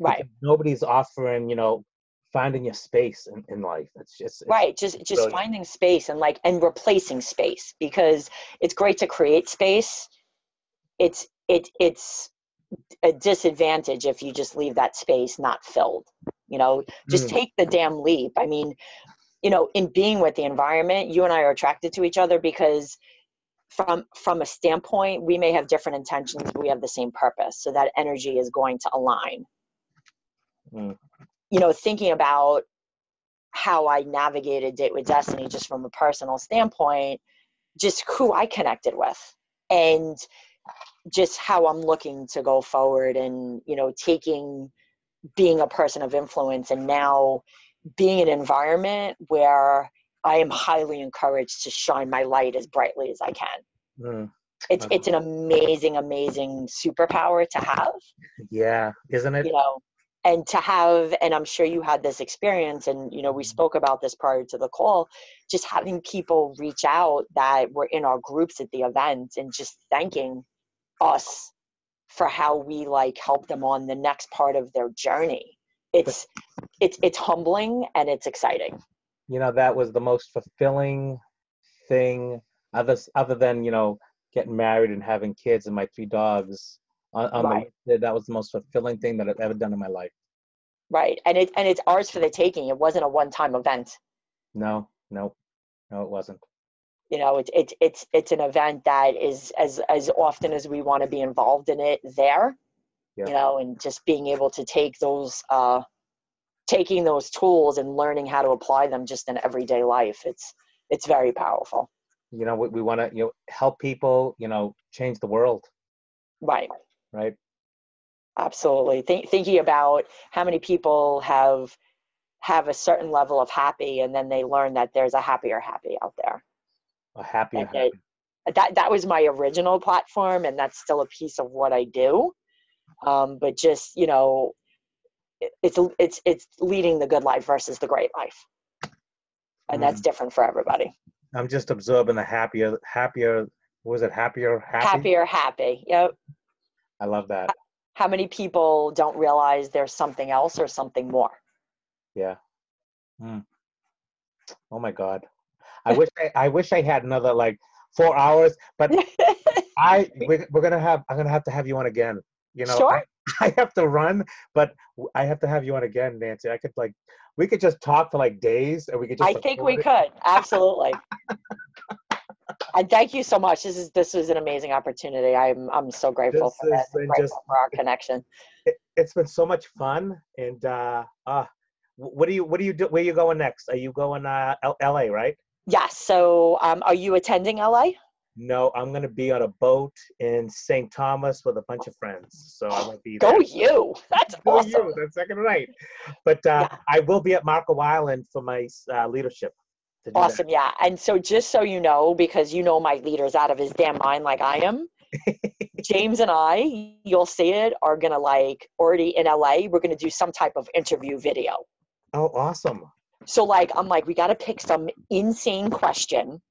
right. Nobody's offering, you know, finding your space in, in life. It's just it's, right just just brilliant. finding space and like and replacing space because it's great to create space it's it it's a disadvantage if you just leave that space not filled you know just Mm. take the damn leap i mean you know in being with the environment you and i are attracted to each other because from from a standpoint we may have different intentions but we have the same purpose so that energy is going to align Mm. you know thinking about how I navigated Date with Destiny just from a personal standpoint, just who I connected with and just how I'm looking to go forward and, you know, taking being a person of influence and now being an environment where I am highly encouraged to shine my light as brightly as I can. Mm. It's it's an amazing, amazing superpower to have yeah, isn't it? you know and to have and i'm sure you had this experience and you know we spoke about this prior to the call just having people reach out that were in our groups at the event and just thanking us for how we like help them on the next part of their journey it's it's it's humbling and it's exciting You know, that was the most fulfilling thing, other other than you know getting married and having kids and my three dogs. On, on Right. the that was the most fulfilling thing that I've ever done in my life. right and it and it's ours for the taking it wasn't a one-time event No, no, no, it wasn't. you know it's it's it's it's an event that is as as often as we want to be involved in it there Yeah. you know and just being able to take those uh taking those tools and learning how to apply them just in everyday life it's it's very powerful You know, we, we want to you know help people. You know, change the world, right right? absolutely Think, thinking about how many people have have a certain level of happy and then they learn that there's a happier happy out there A happier, happy. it- that that was my original platform and that's still a piece of what i do um, but just you know it's it's it's leading the good life versus the great life and that's different for everybody I'm just absorbing the happier, happier. Was it happier, happy? happier happy yep I love that. how many people don't realize there's something else or something more Yeah. Mm. Oh my God. I wish I, I wish I had another like four hours, but [laughs] I we're, we're gonna have I'm gonna have to have you on again. You know, Sure. [laughs] I, have to run, but I have to have you on again, Nancy. I could like we could just talk for like days, and we could just. i think we it. could absolutely [laughs] and thank you so much this is this was an amazing opportunity i'm i'm so grateful This for that grateful just- for our connection It, it's been so much fun, and uh, uh, what do you what do you do? Where you going next? Are you going uh, L- L.A. right? yes so um, are you attending la No, I'm gonna be on a boat in St. Thomas with a bunch of friends, so I won't be there. Go you! That's Go awesome. you. That's second right. But uh, Yeah. I will be at Marco Island for my uh, leadership. do that. Awesome, yeah. And so, just so you know, because you know my leader's out of his damn mind, like I am. [laughs] James and I, you'll see it, are gonna like already in LA. We're gonna do some type of interview video. Oh, awesome. So, like, I'm like, we gotta pick some insane question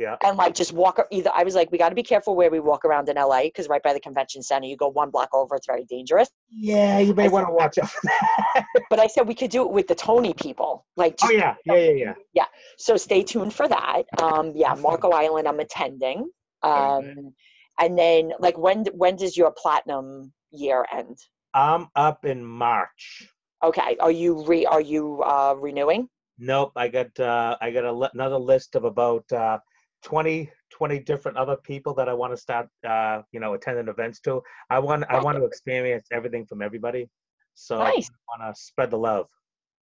Yeah. and like just walk. ar- Either I was like, we gotta be careful where we walk around in LA because right by the convention center, you go one block over, it's very dangerous. Yeah, you may want to watch out. [laughs] But I said we could do it with the Tony people, like. oh Just yeah, yeah, yeah, yeah. so stay tuned for that. Um, yeah, Marco Island, I'm attending. Very Um, and then like when when does your platinum year end? I'm up in March. Okay, are you re are you uh, renewing? Nope, I got uh, I got a another list of about uh, 20, 20 different other people that I want to start, uh, you know, attending events to. I want, I want to experience everything from everybody. So Nice. I want to spread the love.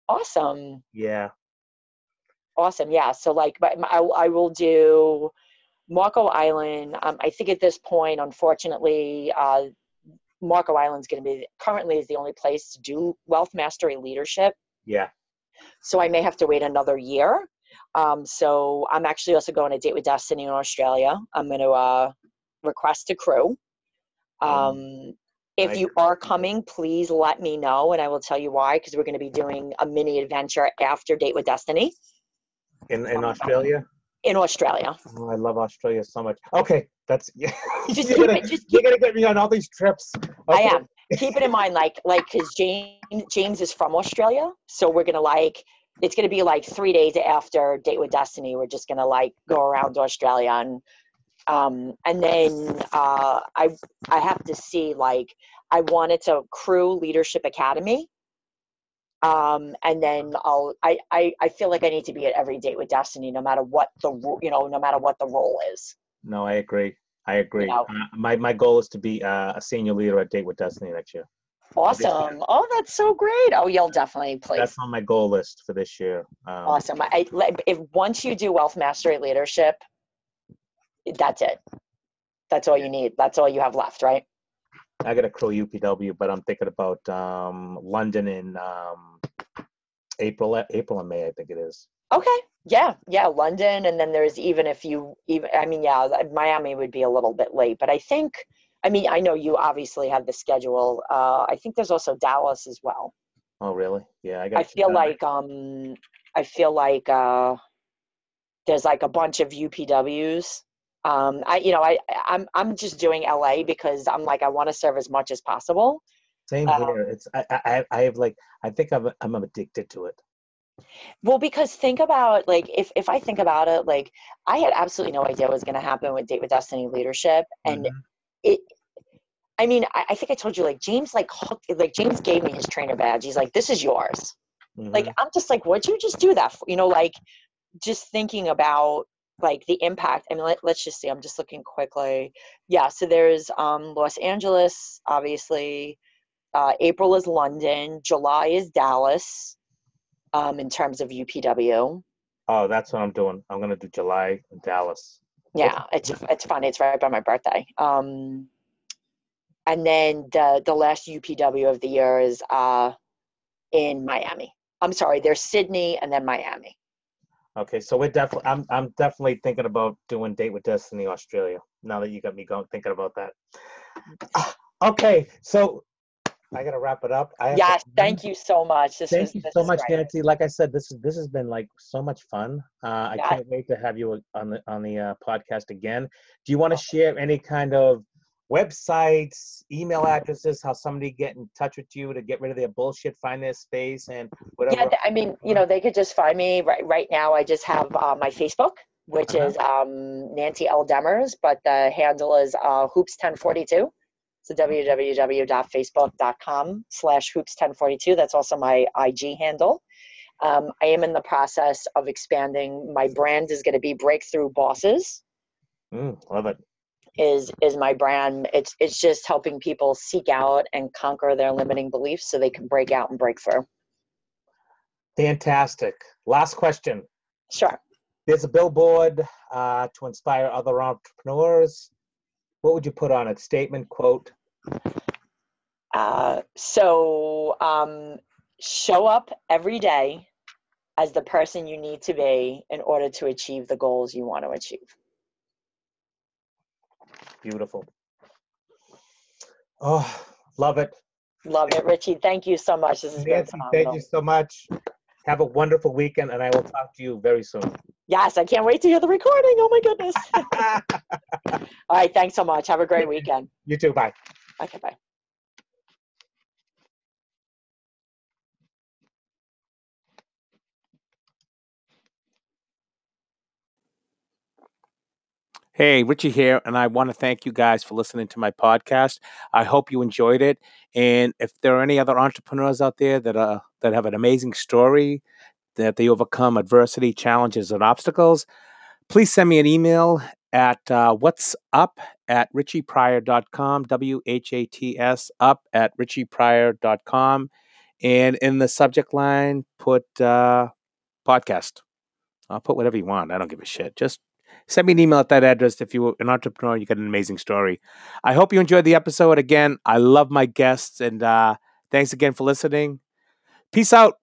Awesome. Yeah. Awesome. Yeah. So like, but I, I will do Marco Island. Um, I think at this point, unfortunately, uh, Marco Island's going to be currently is the only place to do wealth mastery leadership. Yeah. So I may have to wait another year. Um, so I'm actually also going to date with Destiny in Australia. I'm going to uh, request a crew. Um, if you are coming, please let me know, and I will tell you why. Because we're going to be doing a mini adventure after Date with Destiny In, in Australia. in Australia. Oh, I love Australia so much. Okay. That's, [laughs] yeah. Just you're, keep gonna, it. Just you're gonna get me on all these trips. I am. keep it in mind, like like because James James is from Australia, so we're gonna like it's gonna be like three days after Date with Destiny. We're just gonna like go around to Australia and um and then uh I I have to see like I wanted to crew leadership academy. Um, and then I'll, I, I, I feel like I need to be at every date with Destiny, no matter what the, you know, no matter what the role is. No, I agree. I agree. know. Uh, my my goal is to be uh, a senior leader at Date with Destiny next year. Awesome. [laughs] Oh, that's so great. Oh, you'll definitely please. That's on my goal list for this year. Um, Awesome. I, I- if once you do wealth mastery leadership, that's it. That's all you need. That's all you have left, right? I got to crow UPW, but I'm thinking about um, London in um, April, April and May, I think it is. Okay. Yeah. Yeah. London, and then there's even if you even I mean, yeah, Miami would be a little bit late, but I think I mean I know you obviously have the schedule. Uh, I think there's also Dallas as well. Oh, really? Yeah, I got. I feel like um I feel like uh there's like a bunch of UPWs. Um I you know I I'm I'm just doing LA because I'm like I want to serve as much as possible. same um, here. It's I, I I- have like I think I'm I'm addicted to it. Well, because think about like if if I think about it, like I had absolutely no idea what was going to happen with Date with Destiny leadership, and Mhm. It. I mean, I, I think I told you like James like hooked like James gave me his trainer badge. He's like, "This is yours." Like Mhm. I'm just like, "What'd you just do that for?" You know, like just thinking about like the impact. I mean, let, let's just see. I'm just looking quickly. Yeah, so there's um Los Angeles, obviously. Uh, April is London. July is Dallas. Um, in terms of UPW. oh, that's what I'm doing. I'm gonna do July in Dallas. Yeah, it's it's fun. It's right by my birthday. Um, and then the the last UPW of the year is uh, in Miami. I'm sorry, there's Sydney and then Miami. Okay, so we're definitely I'm I'm definitely thinking about doing Date with Destiny Australia. Now that you got me going thinking about that. Ah, Okay, so I gotta wrap it up. I have to Yes, thank you so much. This Thank was you so much, great. Nancy. Like I said, this is this has been like so much fun. Uh, I Yeah. can't wait to have you on the on the uh, podcast again. Do you want to share any kind of websites, email addresses, how somebody get in touch with you to get rid of their bullshit, find their space, and whatever? Yeah, I mean, you know, they could just find me right right now. I just have uh, my Facebook, which Uh-huh. is um, Nancy L Demers, but the handle is uh, Hoops1042. So www.facebook.com slash hoops1042. That's also my IG handle. Um, I am in the process of expanding. My brand is going to be Breakthrough Bosses. Mm, love it. Is is my brand? It's it's just helping people seek out and conquer their limiting beliefs so they can break out and break through. Fantastic. Last question. Sure. There's a billboard uh, to inspire other entrepreneurs. What would you put on it? Statement, quote. Uh, so um, show up every day as the person you need to be in order to achieve the goals you want to achieve. Beautiful. Oh, love it. Love it, Richie. Thank you so much. This has been phenomenal. thank you so much. Have a wonderful weekend, and I will talk to you very soon. Yes, I can't wait to hear the recording. Oh my goodness. [laughs] All right, thanks so much. Have a great weekend. you too. Bye. Okay, bye. Hey, Richie here, and I want to thank you guys for listening to my podcast. I hope you enjoyed it. And if there are any other entrepreneurs out there that are that have an amazing story, that they overcome adversity, challenges, and obstacles, please send me an email at uh, what's up at richiepryor.com, W H A T S, up at richiepryor.com. And in the subject line, put uh, podcast. I'll put whatever you want. I don't give a shit. Just send me an email at that address if you're an entrepreneur you got an amazing story. I hope you enjoyed the episode. Again, I love my guests and uh, thanks again for listening. Peace out.